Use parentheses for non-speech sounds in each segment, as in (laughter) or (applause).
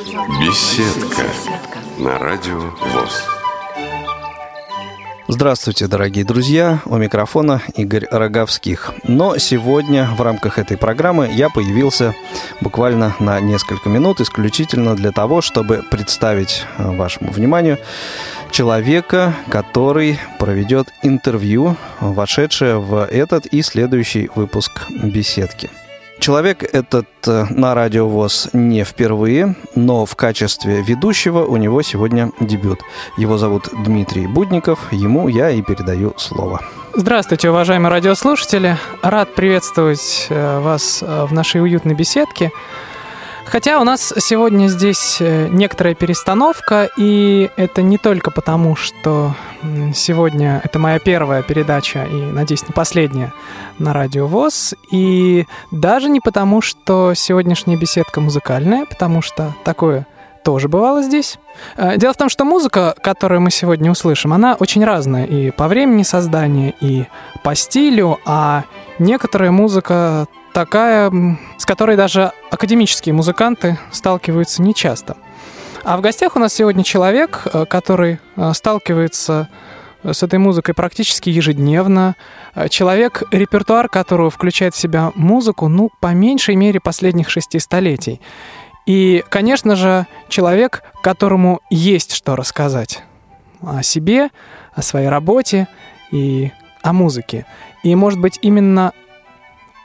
Беседка на радио ВОЗ. Здравствуйте, дорогие друзья! У микрофона Игорь Роговских. Но сегодня в рамках этой программы я появился буквально на несколько минут исключительно для того, чтобы представить э, вашему вниманию человека, который проведет интервью, вошедшее в этот и следующий выпуск беседки. Человек этот э, на радио ВОЗ не впервые, но в качестве ведущего у него сегодня дебют. Его зовут Дмитрий Будников, ему я и передаю слово. Здравствуйте, уважаемые радиослушатели. Рад приветствовать э, вас э, в нашей уютной беседке. Хотя у нас сегодня здесь э, некоторая перестановка, и это не только потому, что сегодня это моя первая передача, и, надеюсь, не последняя на Радио ВОЗ, и даже не потому, что сегодняшняя беседка музыкальная, потому что такое тоже бывало здесь. Э, дело в том, что музыка, которую мы сегодня услышим, она очень разная и по времени создания, и по стилю, а некоторая музыка такая, с которой даже академические музыканты сталкиваются нечасто. А в гостях у нас сегодня человек, э, который э, сталкивается э, с этой музыкой практически ежедневно. Человек, репертуар которого включает в себя музыку, ну, по меньшей мере, последних шести столетий. И, конечно же, человек, которому есть что рассказать о себе, о своей работе и о музыке. И, может быть, именно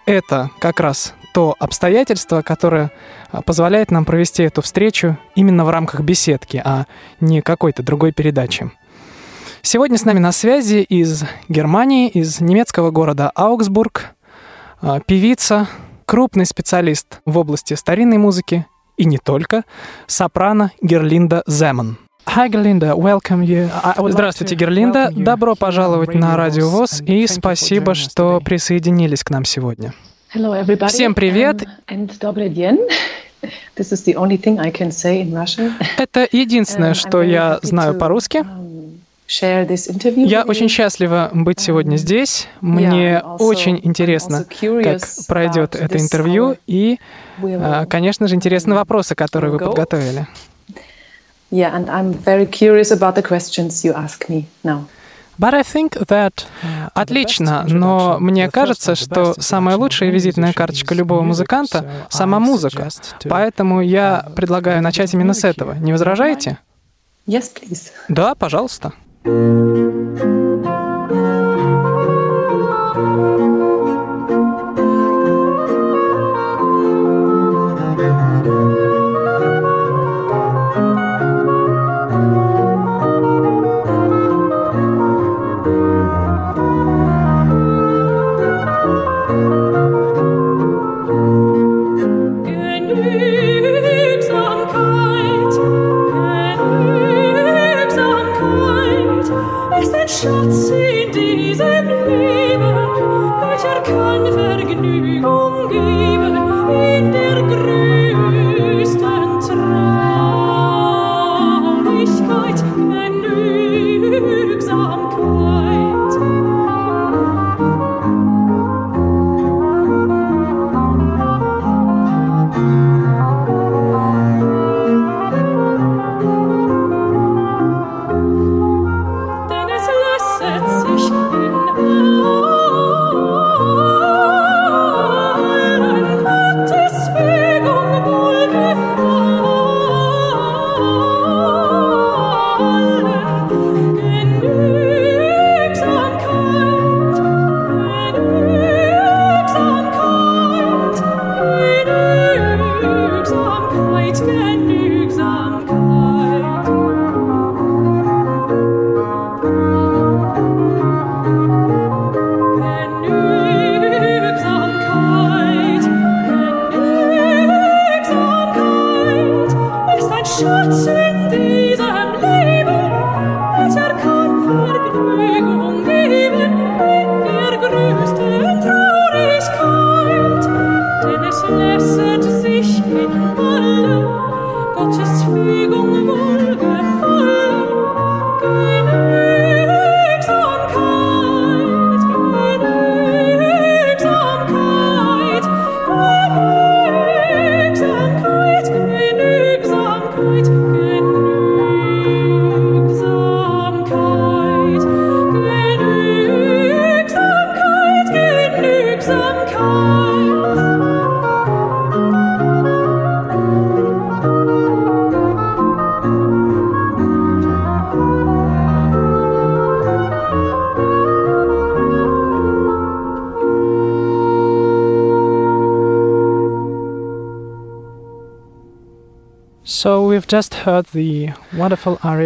это как раз то обстоятельство, которое а, позволяет нам провести эту встречу именно в рамках беседки, а не какой-то другой передачи. Сегодня с нами на связи из Германии, из немецкого города Аугсбург, а, певица, крупный специалист в области старинной музыки и не только, сопрано Герлинда Земан. Hi, Герлинда, welcome you. Здравствуйте, Герлинда. Добро пожаловать на Радио ВОЗ и спасибо, что присоединились к нам сегодня. Всем привет. (laughs) (laughs) Это единственное, что я знаю по-русски. Я очень счастлива быть сегодня здесь. Мне очень интересно, как пройдет это интервью, и, а, конечно же, интересны вопросы, которые вы подготовили. Yeah, and I'm very curious about the questions you ask me now. But I think that... Uh, Отлично, но мне кажется, что самая лучшая визитная карточка любого музыканта — сама музыка. Поэтому я предлагаю начать именно с этого. Не возражаете? Yes, please. Да, пожалуйста.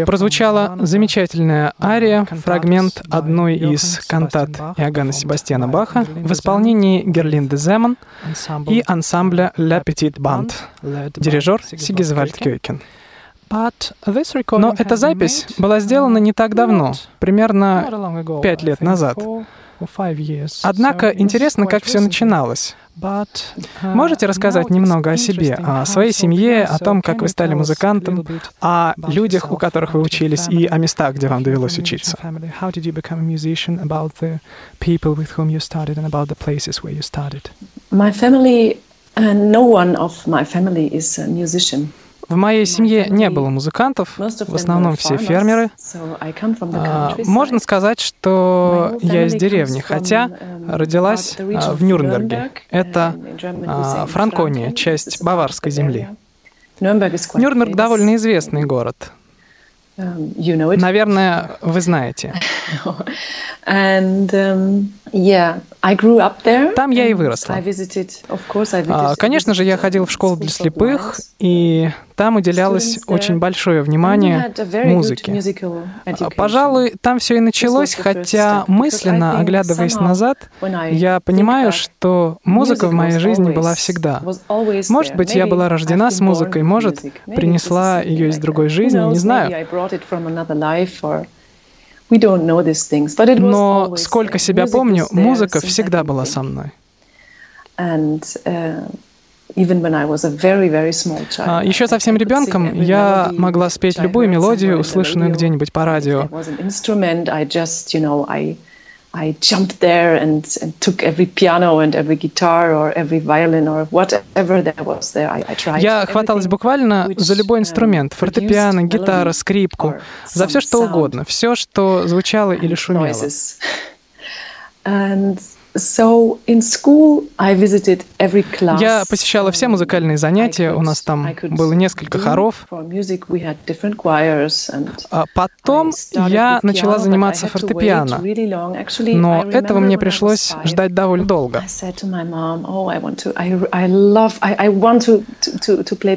Прозвучала замечательная ария, фрагмент одной из кантат Иоганна Себастьяна Баха в исполнении Герлинды Земан и ансамбля «La Petite Band», дирижер Сигизвальд Кёйкен. Но эта запись была сделана не так давно, примерно пять лет назад. Однако интересно, как все начиналось. Uh, Можете рассказать немного о себе, о своей семье, о том, как вы стали музыкантом, о людях, у которых вы учились, и о местах, где вам довелось учиться? My family, uh, no one of my family is a musician. В моей семье не было музыкантов, в основном все фермеры. А, можно сказать, что я из деревни, хотя um, родилась а, в Нюрнберге. Это а, Франкония, часть баварской земли. Нюрнберг довольно известный город. Um, Наверное, вы знаете. (laughs) Um, Там я и выросла. Конечно же, я ходил в школу для слепых, и там уделялось очень большое внимание музыке. А, пожалуй, там все и началось, хотя мысленно, оглядываясь назад, я понимаю, что музыка в моей жизни была всегда. Может быть, я была рождена с музыкой, может, принесла ее из другой жизни, не знаю. Но сколько себя помню, музыка всегда была со мной. Еще совсем ребенком я могла спеть любую мелодию, услышанную где-нибудь по радио. I jumped there and, and took every piano and every guitar or every violin or whatever there was there. I, I tried. Я хваталась буквально за любой инструмент, фортепиано, гитара, скрипку, за все что угодно, все, что звучало или шумело. (laughs) And So in school I visited every class. Я посещала все музыкальные занятия, у нас там было несколько хоров. А потом я начала заниматься фортепиано, но этого мне пришлось ждать довольно долго.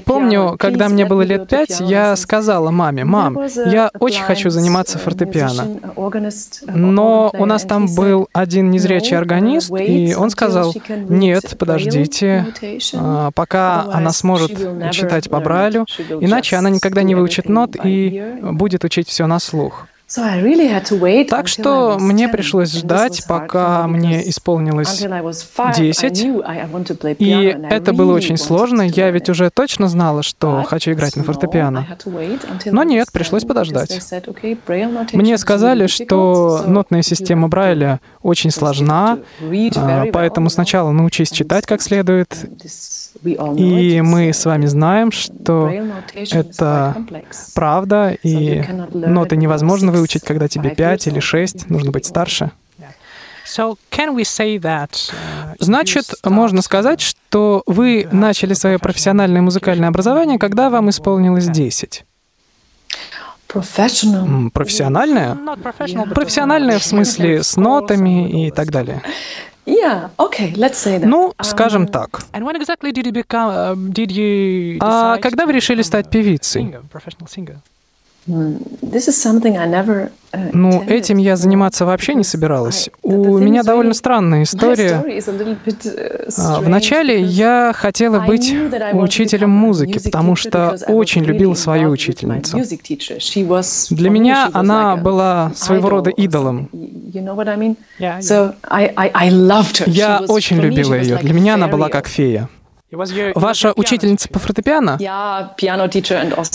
Помню, когда мне было лет пять, я сказала маме, «Мам, я очень хочу заниматься фортепиано». Но у нас там был один незрячий организм, пианист, и он сказал, нет, подождите, а, пока она сможет читать по Брайлю, иначе она никогда не выучит нот и будет учить все на слух. Так что мне пришлось ждать, пока мне исполнилось 10. И это было очень сложно. Я ведь уже точно знала, что хочу играть на фортепиано. Но нет, пришлось подождать. Мне сказали, что нотная система Брайля очень сложна, а, поэтому сначала научись читать как следует, и мы с вами знаем, что это правда, и ноты невозможно выучить, когда тебе 5 или 6, нужно быть старше. Uh, Значит, можно сказать, что вы начали свое профессиональное музыкальное образование, когда вам исполнилось 10. Профессиональное? Профессиональное в смысле с нотами и так далее. Yeah, okay, let's say that. Ну, скажем um, так. А когда вы решили стать певицей? Uh, ну, этим я заниматься вообще не собиралась. У меня довольно странная история. Uh, а, вначале я хотела быть учителем музыки, потому что очень любила свою учительницу. Для меня она была своего рода идолом. Я очень любила ее. Для меня она была как фея. Ваша учительница по фортепиано?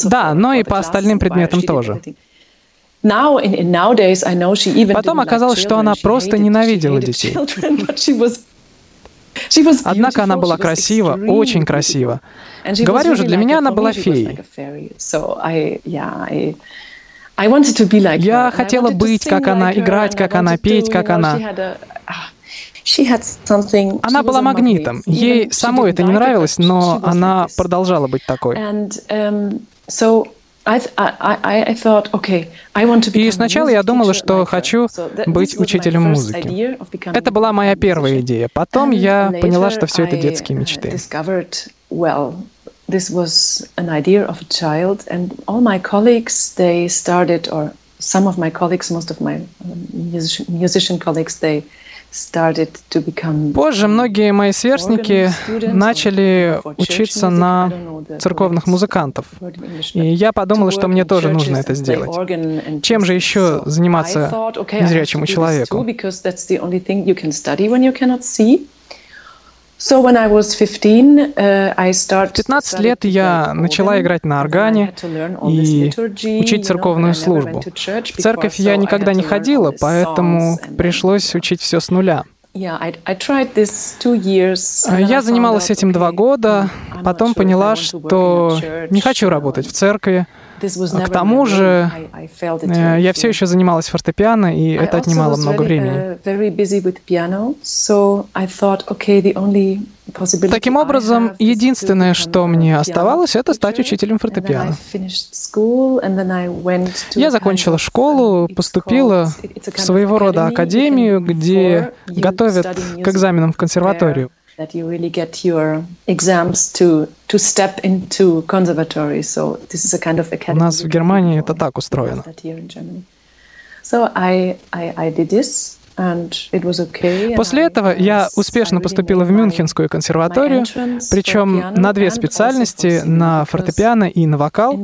Да, но и по остальным предметам тоже. Потом оказалось, что она просто ненавидела детей. (laughs) Однако она была красива, очень красива. Говорю же, для меня она была феей. Я хотела быть, как она, играть, как она, петь, как она. Она была магнитом. Ей самой это не нравилось, но она продолжала быть такой. И сначала я думала, что хочу быть учителем музыки. Это была моя первая идея. Потом я поняла, что все это детские мечты. this was an idea of a child, and all my colleagues they started, or some of my colleagues, most of my um, musician, musician colleagues, they Позже многие мои сверстники начали учиться на церковных музыкантов. И я подумала, что мне тоже нужно это сделать. Чем же еще заниматься незрячему человеку? Uh, в 15 лет я начала играть на органе и учить церковную службу. В церковь я никогда не ходила, поэтому пришлось учить все с нуля. Я занималась этим два года, потом поняла, что не хочу работать в церкви, к тому же э, я все еще занималась фортепиано, и это отнимало много времени. Uh, Таким образом, единственное, что мне оставалось, это стать учителем фортепиано. Я закончила школу, поступила в своего рода академию, где готовят к экзаменам в консерваторию that you really get your exams to, to step into conservatory. So this is a kind of academy. У нас в Германии это так устроено. So I, I, I did this. После этого я успешно поступила в Мюнхенскую консерваторию, причем на две специальности, на фортепиано и на вокал.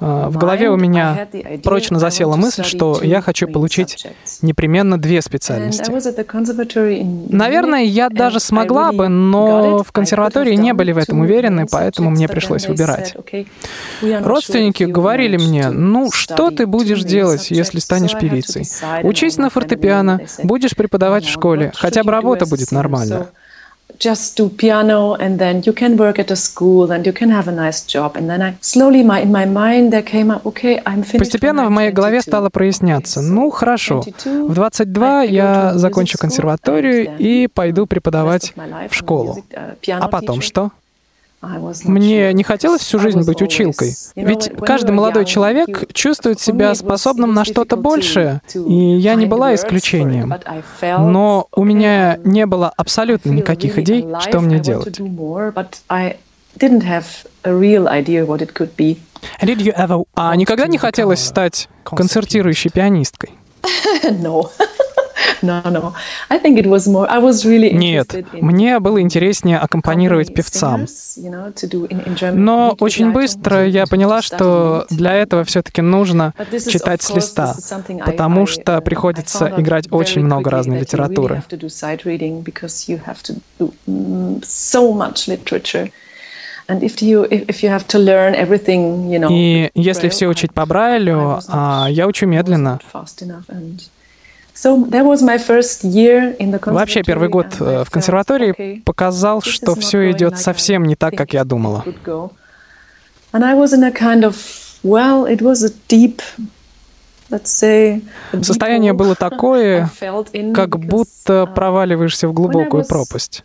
А, в голове у меня прочно засела мысль, что я хочу получить непременно две специальности. Наверное, я даже смогла бы, но в консерватории не были в этом уверены, поэтому мне пришлось выбирать. Родственники говорили мне, ну что ты будешь делать, если станешь певицей? Учись на фортепиано, будешь преподавать в школе, хотя бы работа будет нормальная just do piano and then you can work at a school and you can have a nice job. And then I slowly my, in my mind there came up, okay, I'm finished. Постепенно в моей голове стало проясняться. Ну, хорошо. В 22 я закончу консерваторию и пойду преподавать в школу. А потом что? Мне не хотелось всю жизнь быть училкой. Ведь каждый молодой человек чувствует себя способным на что-то большее, и я не была исключением. Но у меня не было абсолютно никаких идей, что мне делать. А никогда не хотелось стать концертирующей пианисткой? (laughs) Нет, мне было интереснее аккомпанировать певцам. Но очень быстро я поняла, что для этого все-таки нужно читать с листа, потому что приходится играть очень много разной литературы. И если все учить по Брайлю, а я учу медленно. Вообще, первый год э, в консерватории показал, что все идет совсем не так, как я думала. Состояние было (laughs) такое, как будто проваливаешься в глубокую пропасть.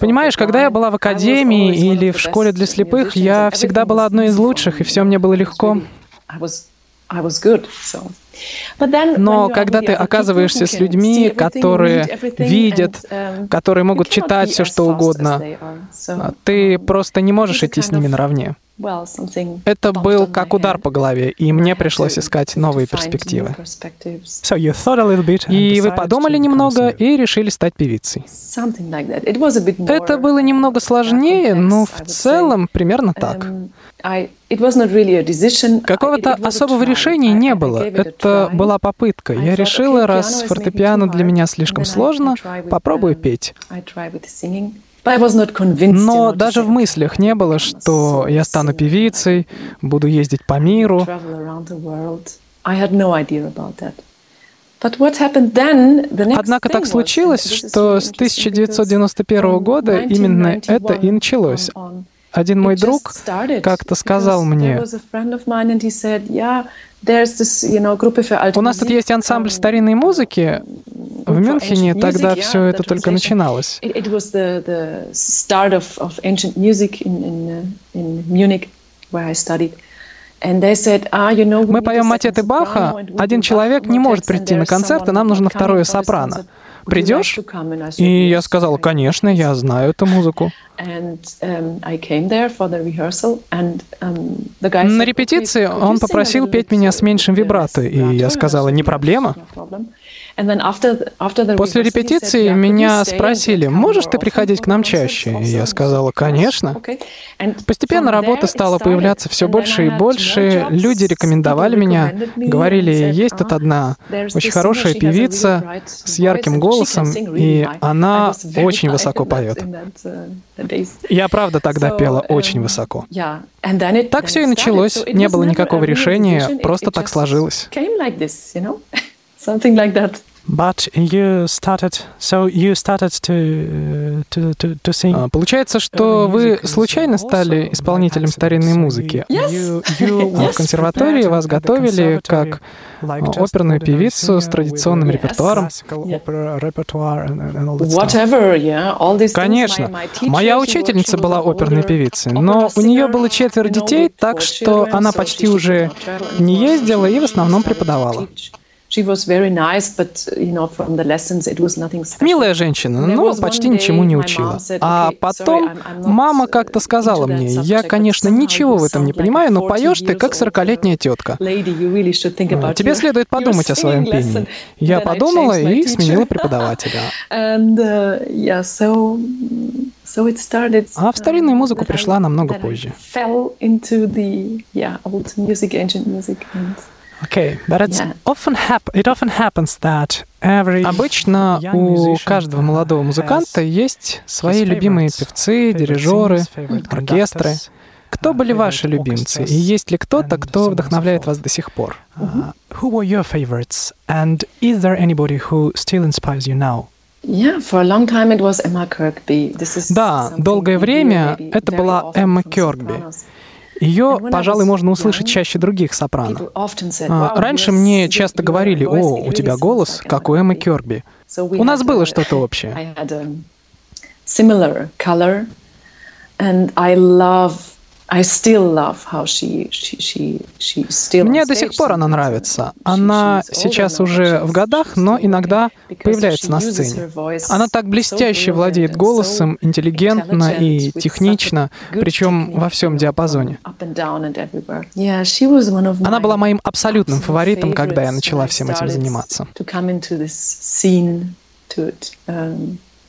Понимаешь, когда я была в академии или в школе для слепых, я всегда была одной из лучших, и все мне было легко. Но когда ты оказываешься с людьми, которые видят, um, которые могут читать все, что угодно, а ты просто не можешь идти с ними наравне. Это был как удар по голове, и мне пришлось искать новые перспективы. И вы подумали немного и решили стать певицей. Это было немного сложнее, но в целом примерно так. Какого-то особого решения не было. Это была попытка. Я решила, раз фортепиано для меня слишком сложно, попробую петь. Но даже в мыслях не было, что я стану певицей, буду ездить по миру. Однако так случилось, что с 1991 года именно это и началось. Один мой друг как-то сказал мне, у нас тут есть ансамбль старинной музыки. В Мюнхене тогда все это только начиналось. Мы поем матеты Баха, один человек не может прийти на концерт, и нам нужно второе сопрано. Придешь? И я сказала, конечно, я знаю эту музыку. На репетиции он попросил петь меня с меньшим вибрато, и я сказала, не проблема. После репетиции меня спросили, можешь ты приходить к нам чаще? И я сказала, конечно. Постепенно работа стала появляться все больше и больше. Люди рекомендовали меня, говорили, есть тут одна очень хорошая певица с ярким голосом, и она очень высоко поет. Я правда тогда пела очень высоко. Так все и началось. Не было никакого решения, просто так сложилось. (laughs) Something like that. But you started, so you started to, to, to, to sing. А, получается, что вы случайно стали исполнителем старинной музыки. (laughs) Yes. В консерватории вас готовили как оперную певицу с традиционным репертуаром. Конечно. Моя учительница была оперной певицей, но у нее было четверо детей, так что она почти уже не ездила и в основном преподавала. Милая женщина, но почти ничему не учила. А потом мама как-то сказала мне, я, конечно, ничего в этом не понимаю, но поешь ты как сорокалетняя тетка. (laughs) Тебе следует подумать о своем пении. Я подумала и сменила (laughs) преподавателя. Uh, а в старинную музыку пришла намного позже. Okay, but it's yeah. often hap- it often happens that every Обычно у каждого молодого музыканта есть свои любимые певцы, дирижеры, оркестры. Кто были ваши любимцы? И есть ли кто-то, кто вдохновляет вас до сих пор? Uh, who were your favorites? And is there anybody who still inspires you now? Да, долгое время это была Эмма Кёркби. Ее, пожалуй, можно услышать чаще других сопрано. А, раньше мне часто говорили, о, у тебя голос, как у Эммы Керби. У нас было что-то общее. (laughs) And I love мне до сих пор она нравится. Она сейчас уже в годах, но иногда появляется на сцене. Она так блестяще владеет голосом, интеллигентно и технично, причем во всем диапазоне. Она была моим абсолютным фаворитом, когда я начала всем этим заниматься.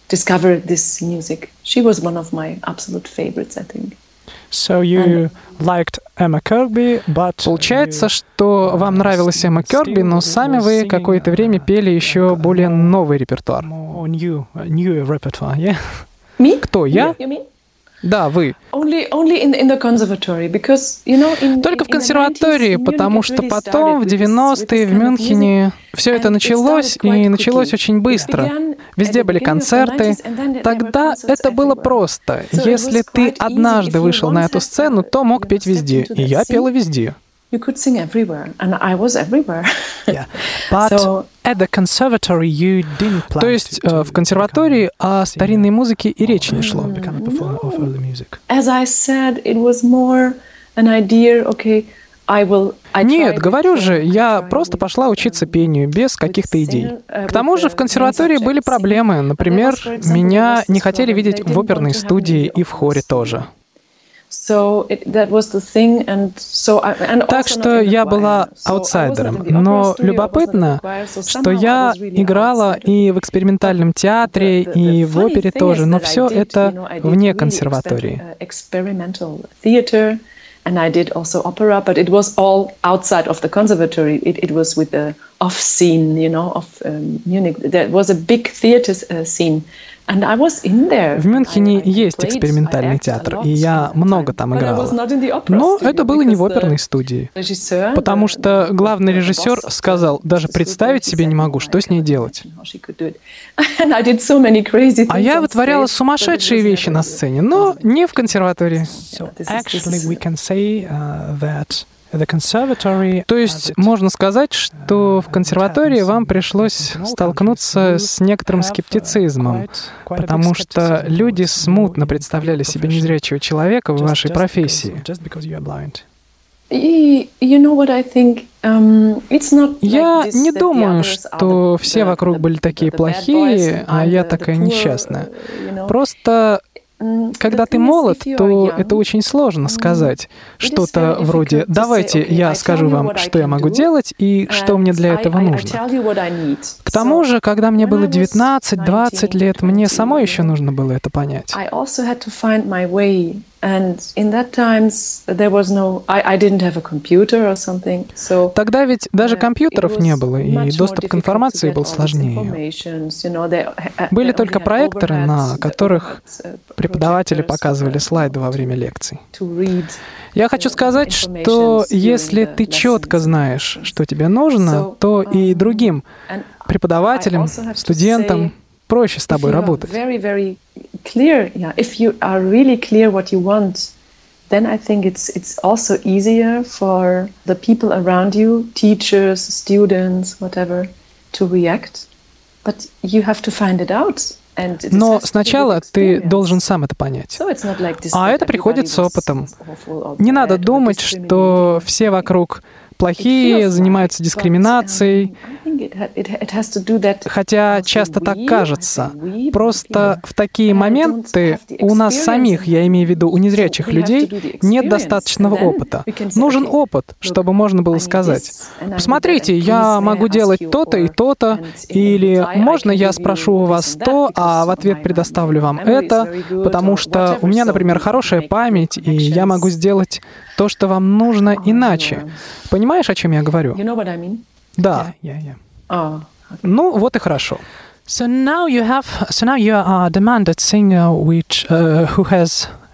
discover this music. She was one of my absolute favorites, I think. So you liked Emma Kirby, but Получается, что вам нравилась Эмма Керби, но сами вы какое-то время пели еще более новый репертуар. New, new repertoire, yeah? Me? Кто, я? Да, вы. Только в консерватории, потому что потом, в 90-е, в Мюнхене, все это началось, и началось очень быстро. Везде были концерты. Тогда это было просто. Если ты однажды вышел на эту сцену, то мог петь везде. И я пела везде. You could sing everywhere, and I was everywhere. yeah. (laughs) But so, at the conservatory you didn't plan То есть to, to в консерватории о старинной музыке и речи не шло. As I said, it was more an idea, okay, нет, говорю же, я просто пошла учиться пению без каких-то идей. К тому же в консерватории были проблемы. Например, меня не хотели видеть в оперной студии и в хоре тоже. Так что я была аутсайдером. Но любопытно, что я играла и в экспериментальном театре, и в опере тоже, но все это вне консерватории. and I did also opera, but it was all outside of the conservatory. It, it was with the off scene, you know, of um, Munich. There was a big theater uh, scene В Мюнхене есть экспериментальный театр, и я много там играла. Но это было не в оперной студии. Потому что главный режиссер сказал, даже представить себе не могу, что с ней делать. (laughs) А я вытворяла сумасшедшие вещи на сцене, но не в консерватории. So actually we can say uh, that то есть можно сказать, что в консерватории вам пришлось столкнуться с некоторым скептицизмом, потому что люди смутно представляли себе незрячего человека в вашей профессии. Я не думаю, что все вокруг были такие плохие, а я такая несчастная. Просто когда ты молод, то это очень сложно сказать что-то вроде «давайте я скажу вам, что я могу делать и что мне для этого нужно». К тому же, когда мне было 19-20 лет, мне самой еще нужно было это понять. And in that times there was no, I, I didn't have a computer or something. So Тогда ведь даже компьютеров не было, и доступ к информации был сложнее. Были только проекторы, на которых преподаватели показывали слайды во время лекций. Я хочу сказать, что если ты четко знаешь, что тебе нужно, то и другим преподавателям, студентам проще с тобой работать. clear, yeah, if you are really clear what you want, then I think it's it's also easier for the people around you, teachers, students, whatever, to react. But you have to find it out. Но сначала ты должен сам это понять. А это приходит с опытом. Не надо думать, что все вокруг плохие, занимаются дискриминацией. Хотя часто так кажется. Просто в такие моменты у нас самих, я имею в виду у незрячих людей, нет достаточного опыта. Нужен опыт, чтобы можно было сказать, посмотрите, я могу делать то-то и то-то, или можно я спрошу у вас то, а в ответ предоставлю вам это, потому что у меня, например, хорошая память, и я могу сделать то, что вам нужно иначе. Понимаешь, о чем я говорю? Да. Yeah, yeah, yeah. Oh, okay. Ну, вот и хорошо. So now you have, so now you are demanded singer which, uh, who has uh,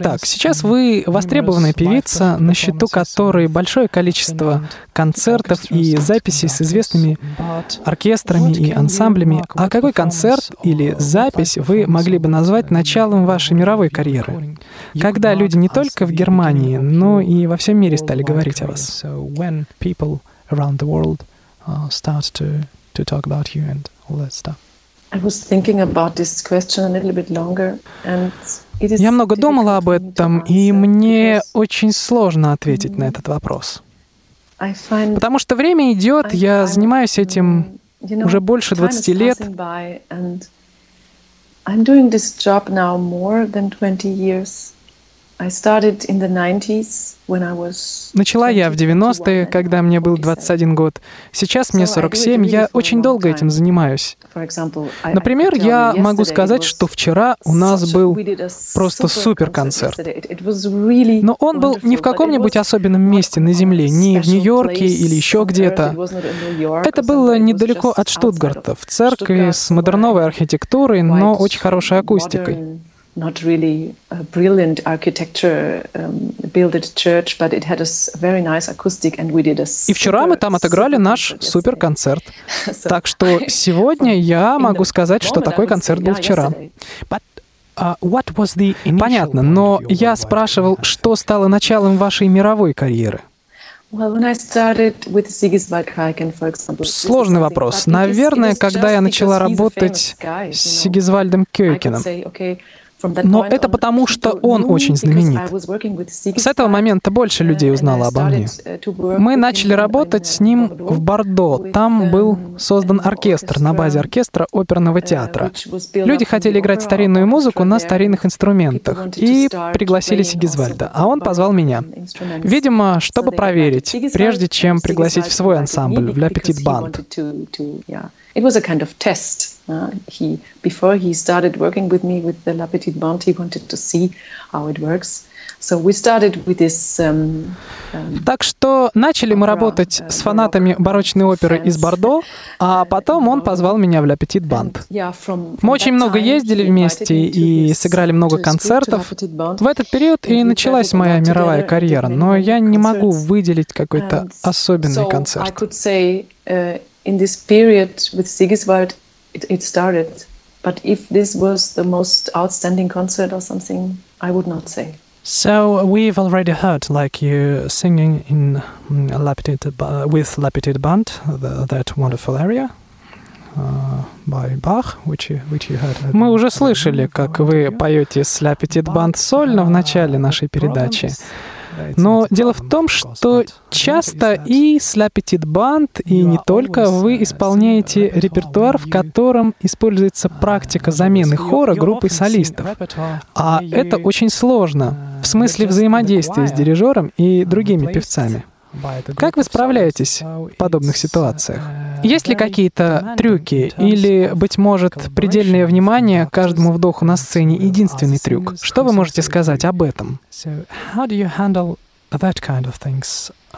Итак, сейчас вы востребованная певица, на счету которой большое количество концертов и записей с известными оркестрами и ансамблями. А какой концерт или запись вы могли бы назвать началом вашей мировой карьеры? Когда люди не только в Германии, но и во всем мире стали говорить о вас uh, start to, to talk about you and all that stuff? Я много думала об этом, и мне очень сложно ответить на этот вопрос. Потому что время идет, я занимаюсь этим уже больше 20 лет. Начала я в 90-е, когда мне был 21 год. Сейчас мне 47, я очень долго этим занимаюсь. Например, я могу сказать, что вчера у нас был просто супер концерт. Но он был не в каком-нибудь особенном месте на Земле, не в Нью-Йорке или еще где-то. Это было недалеко от Штутгарта, в церкви с модерновой архитектурой, но очень хорошей акустикой not really a brilliant architecture um, builded church, but it had a very nice acoustic, and we did a И вчера мы там отыграли наш супер концерт. (laughs) Так что сегодня (laughs) я могу сказать, что такой концерт был вчера. Uh, Понятно, но я спрашивал, что стало началом вашей мировой карьеры? Сложный вопрос. Наверное, когда я начала работать с Сигизвальдом Кёйкиным. Но это потому, что он очень знаменит. С этого момента больше людей узнало обо мне. Мы начали работать с ним в Бордо. Там был создан оркестр на базе оркестра оперного театра. Люди хотели играть старинную музыку на старинных инструментах и пригласили Сигизвальда, а он позвал меня. Видимо, чтобы проверить, прежде чем пригласить в свой ансамбль, в Ля Петит Банд. It was a kind of test. Uh, he before he started working with me with the La Petite Bande, he wanted to see how it works. So we started with this, um, um, так что начали мы работать с фанатами барочной оперы из Бордо, а потом он позвал меня в Ля Петит Банд. Мы очень много ездили вместе и сыграли много концертов. В этот период и началась моя мировая карьера, но я не могу выделить какой-то особенный концерт in this period with Sigiswald, it, it started. But if this was the most outstanding concert or something, I would not say. So we've already heard like you singing in mm, Lapidid, uh, with Lapidid Band, the, that wonderful area. Uh, by Bach, which you, which you heard. Мы уже слышали, как вы поете с Ля Петит Банд сольно в начале нашей передачи. Но дело в том, что часто и с La Petite Band, и не только, вы исполняете репертуар, в котором используется практика замены хора группой солистов. А это очень сложно в смысле взаимодействия с дирижером и другими певцами. Как вы справляетесь в подобных ситуациях? Есть ли какие-то трюки или, быть может, предельное внимание каждому вдоху на сцене единственный трюк? Что вы можете сказать об этом?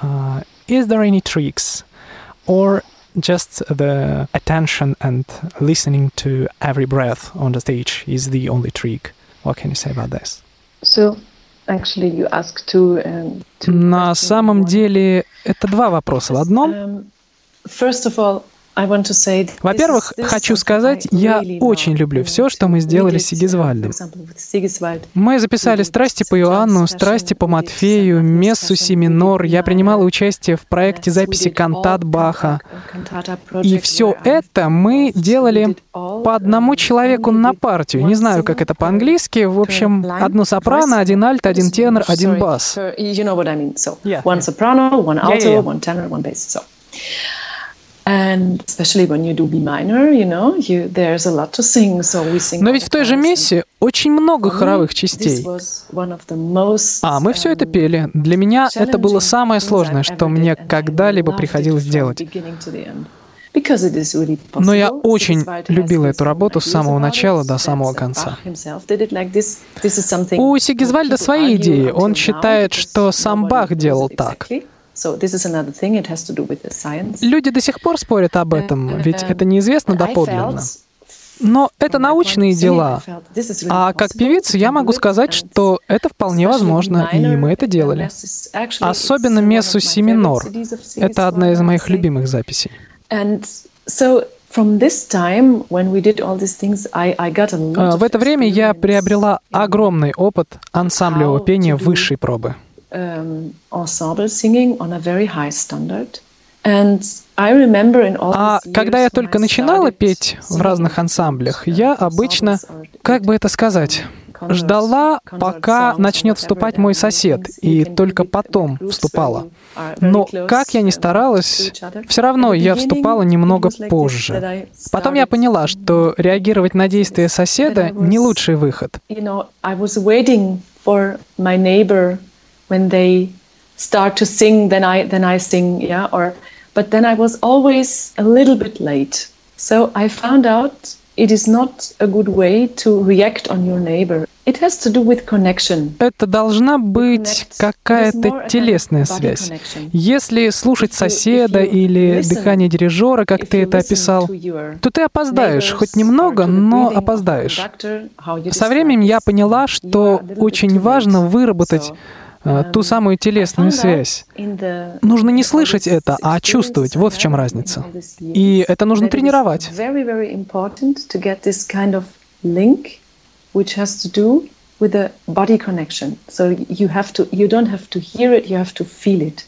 Uh, is there any tricks or just the attention and listening to every breath on the stage is the only trick? What can you say about this? So Um, На самом деле это два вопроса в одном. Во-первых, хочу сказать, я очень люблю все, что мы сделали с Сигизвальдом. Мы записали «Страсти по Иоанну», «Страсти по Матфею», «Мессу си минор». Я принимала участие в проекте записи кантат Баха. И все это мы делали по одному человеку на партию. Не знаю, как это по-английски. В общем, одно сопрано, один альт, один тенор, один бас. One Но ведь в той же мессе очень много хоровых частей. А мы все это пели. Для меня это было самое сложное, что мне когда-либо приходилось делать. Но я очень любила эту работу с самого начала до самого конца. У Сигизвальда свои идеи. Он считает, что сам Бах делал так. Люди до сих пор спорят об этом, ведь это неизвестно доподлинно. Но это научные дела. А как певица я могу сказать, что это вполне возможно, и мы это делали. Особенно мессу си минор. Это одна из моих любимых записей. В это время я приобрела огромный опыт ансамблевого пения высшей пробы um, ensemble singing on a very high standard. А когда я только начинала петь в разных ансамблях, я обычно, как бы это сказать, ждала, пока начнет вступать мой сосед, и только потом вступала. Но как я ни старалась, все равно я вступала немного позже. Потом я поняла, что реагировать на действия соседа не лучший выход when they start to sing, then I then I sing, yeah. Or but then I was always a little bit late. So I found out it is not a good way to react on your neighbor. It has to do with connection. Это должна быть какая-то телесная связь. Если слушать соседа или дыхание дирижера, как ты это описал, то ты опоздаешь, хоть немного, но опоздаешь. Со временем я поняла, что очень важно выработать ту самую телесную связь. Нужно не слышать это, а чувствовать. Вот в чем разница. И это нужно тренировать. with a body connection. So you have to, you don't have to hear it, you have to feel it.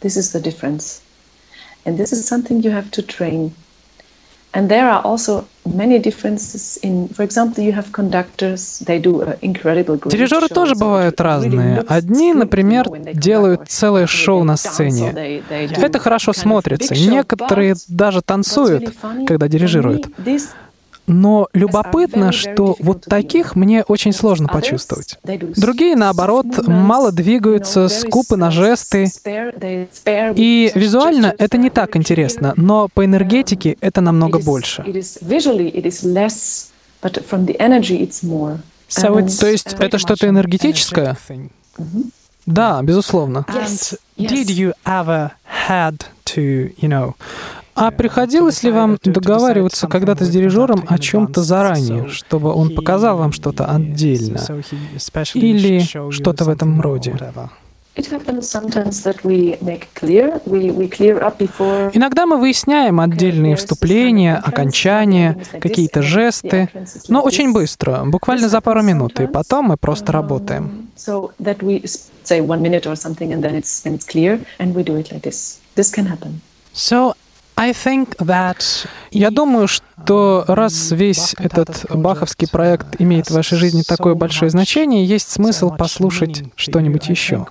This is the difference. And this is something you have to train. And there are also many differences in, for example, you have conductors, they do incredible Дирижеры тоже бывают разные. Одни, например, делают целое шоу на сцене. Это хорошо смотрится. Некоторые даже танцуют, когда дирижируют. Но любопытно, что вот таких мне очень сложно почувствовать. Другие, наоборот, мало двигаются, скупы на жесты. И визуально это не так интересно, но по энергетике это намного больше. То есть это что-то энергетическое? Да, безусловно. Did you ever had to, you know, а приходилось ли вам договариваться когда-то с дирижером о чем-то заранее, чтобы он показал вам что-то отдельно? Или что-то в этом роде? Иногда мы выясняем отдельные вступления, окончания, какие-то жесты, но очень быстро, буквально за пару минут, и потом мы просто работаем. So Я думаю, что раз весь этот баховский проект имеет в вашей жизни такое большое значение, есть смысл послушать что-нибудь еще.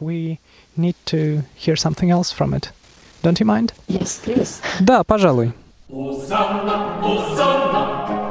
Don't you mind? Yes, please. Да, пожалуй. Hosanna, Hosanna.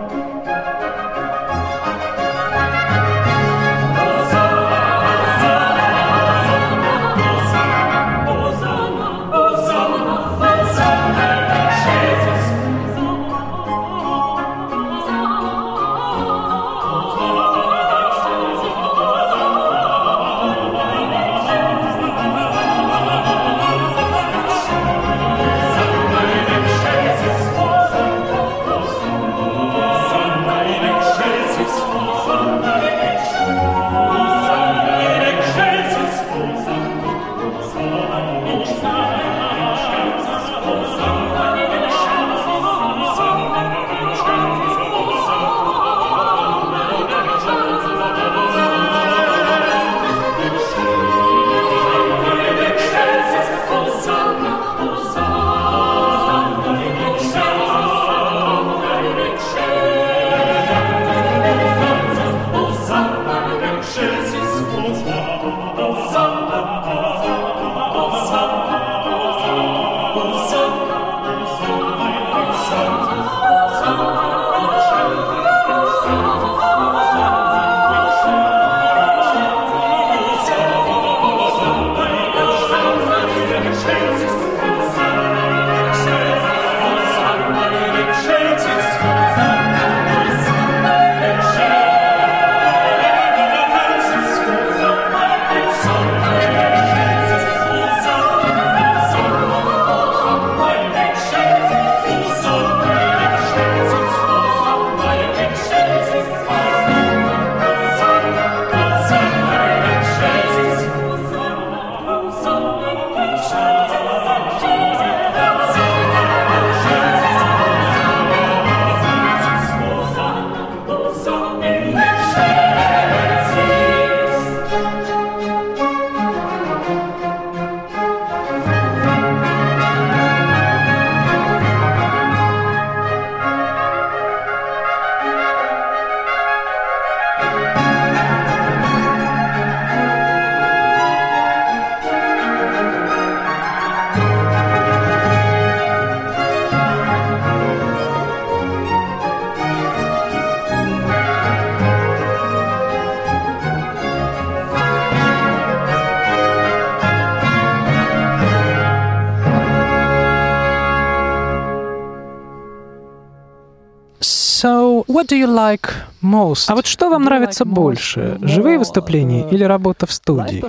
What do you like most? А вот что вам нравится больше, живые выступления или работа в студии?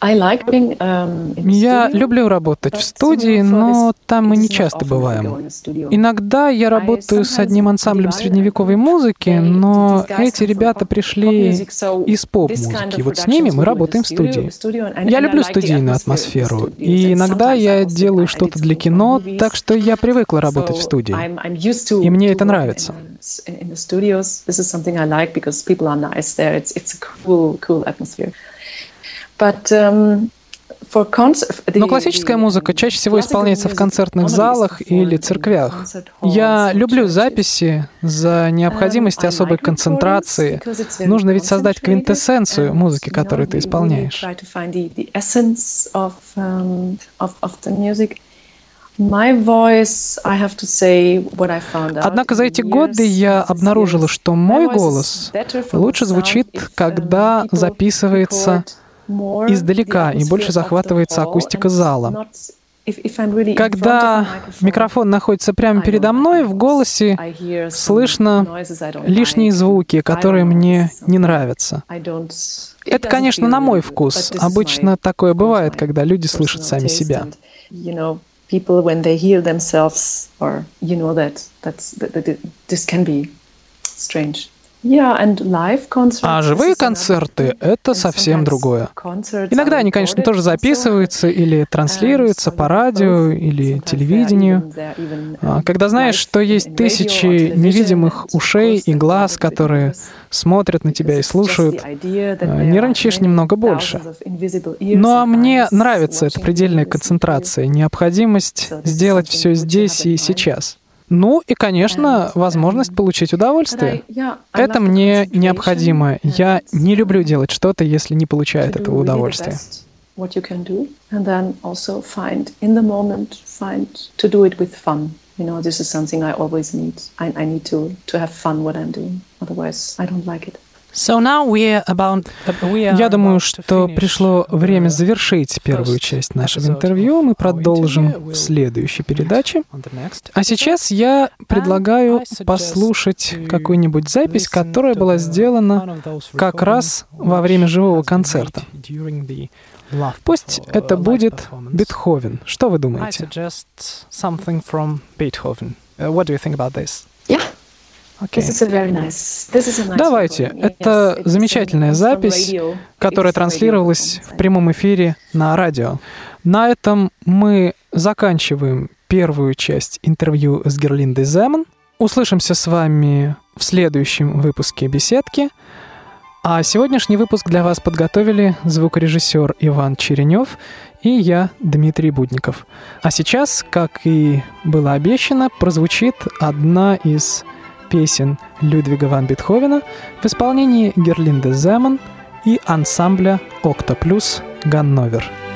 Um, я люблю работать в студии, но там мы не часто бываем. Иногда я работаю с одним ансамблем средневековой музыки, но эти ребята пришли из поп-музыки. Вот с ними мы работаем в студии. Я люблю студийную атмосферу, и иногда я делаю что-то для кино, так что я привыкла работать в студии. И мне это нравится. Um, Но классическая музыка чаще всего исполняется в концертных залах или церквях. Я люблю записи за необходимости особой концентрации. Нужно ведь создать квинтэссенцию музыки, которую ты исполняешь. Однако за эти годы я обнаружила, что мой голос лучше звучит, когда записывается издалека и больше захватывается акустика зала. Когда микрофон находится прямо передо мной, в голосе слышно лишние звуки, которые мне не нравятся. Это, конечно, на мой вкус. Обычно такое бывает, когда люди слышат сами себя. people when they hear themselves or you know that that's that, that this can be strange А живые концерты — это совсем другое. Иногда они, конечно, тоже записываются или транслируются по радио или телевидению. А, когда знаешь, что есть тысячи невидимых ушей и глаз, которые смотрят на тебя и слушают, а, нервничаешь немного больше. Ну а мне нравится эта предельная концентрация, необходимость сделать все здесь и сейчас. Ну и, конечно, возможность получить удовольствие. Это мне необходимо. Я не люблю делать что-то, если не получаю от этого удовольствия. what you can do and then also find in the moment find to do it with fun you know this is something i always need i, I need to to have fun what i'm doing otherwise i don't like it я думаю, что пришло время завершить первую часть нашего интервью. Мы продолжим в следующей передаче. А сейчас я предлагаю послушать какую-нибудь запись, которая была сделана как раз во время живого концерта. Пусть это будет Бетховен. Что вы думаете? What do you think about this? Давайте. Это замечательная запись, которая транслировалась в прямом эфире на радио. На этом мы заканчиваем первую часть интервью с Герлиндой Земан. Услышимся с вами в следующем выпуске «Беседки». А сегодняшний выпуск для вас подготовили звукорежиссер Иван Черенев и я, Дмитрий Будников. А сейчас, как и было обещано, прозвучит одна из песен Людвига ван Бетховена в исполнении Герлинды Земан и ансамбля «Окта плюс Ганновер».